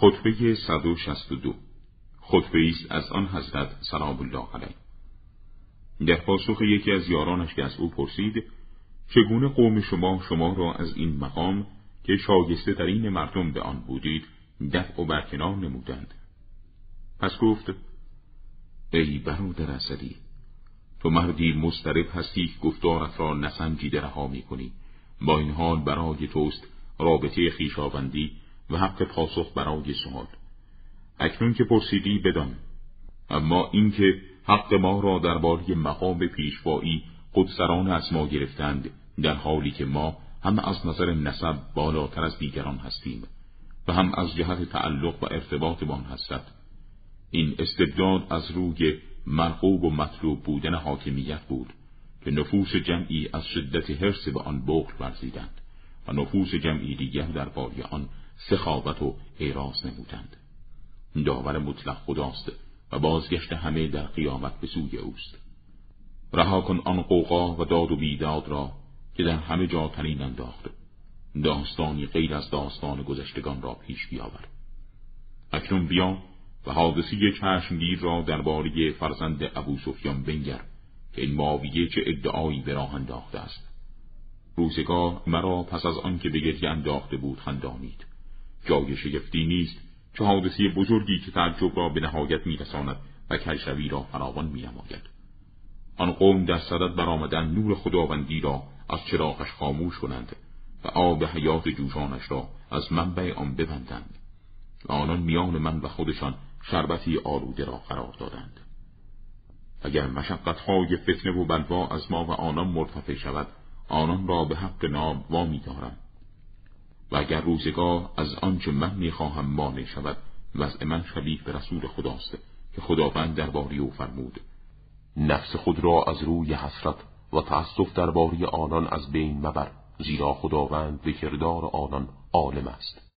خطبه 162 خطبه است از آن حضرت سلام الله علیه. در پاسخ یکی از یارانش که از او پرسید چگونه قوم شما شما را از این مقام که شایسته در این مردم به آن بودید دفع و برکنار نمودند؟ پس گفت ای برادر اسدی تو مردی مسترب هستی که گفتارت را نسنجیده رها می کنی با این حال برای توست رابطه خیشاوندی و حق پاسخ برای سوال. اکنون که پرسیدی بدان. اما اینکه حق ما را درباره مقام پیشوایی خودسران از ما گرفتند در حالی که ما هم از نظر نسب بالاتر از دیگران هستیم و هم از جهت تعلق و ارتباط با آن هستد این استبداد از روی مرغوب و مطلوب بودن حاکمیت بود که نفوس جمعی از شدت حرس به آن بغل ورزیدند. و نفوس جمعی دیگر درباره آن سخاوت و اعراض نمودند. داور مطلق خداست و بازگشت همه در قیامت به سوی اوست. رها کن آن قوقا و داد و بیداد را که در همه جا تنین انداخت. داستانی غیر از داستان گذشتگان را پیش بیاور. اکنون بیا و حادثی چشمگیر را درباره فرزند ابو سفیان بنگر که این ماویه چه ادعایی به راه انداخته است. روزگار مرا پس از آنکه به گریه انداخته بود خندانید. جای شگفتی نیست چه حادثه بزرگی که تعجب را به نهایت میرساند و کشوی را فراوان مینماید. آن قوم در صدد برآمدن نور خداوندی را از چراغش خاموش کنند و آب حیات جوشانش را از منبع آن ببندند و آنان میان من و خودشان شربتی آلوده را قرار دادند. اگر مشقتهای فتنه و بلوا از ما و آنان مرتفع شود آنان را به حق نام وامی دارم و اگر روزگاه از آنچه من می‌خواهم مانع شود وضع من شبیه به رسول خداست که خداوند درباری او فرمود. نفس خود را از روی حسرت و تأسف درباری آنان از بین مبر زیرا خداوند به کردار آنان عالم است.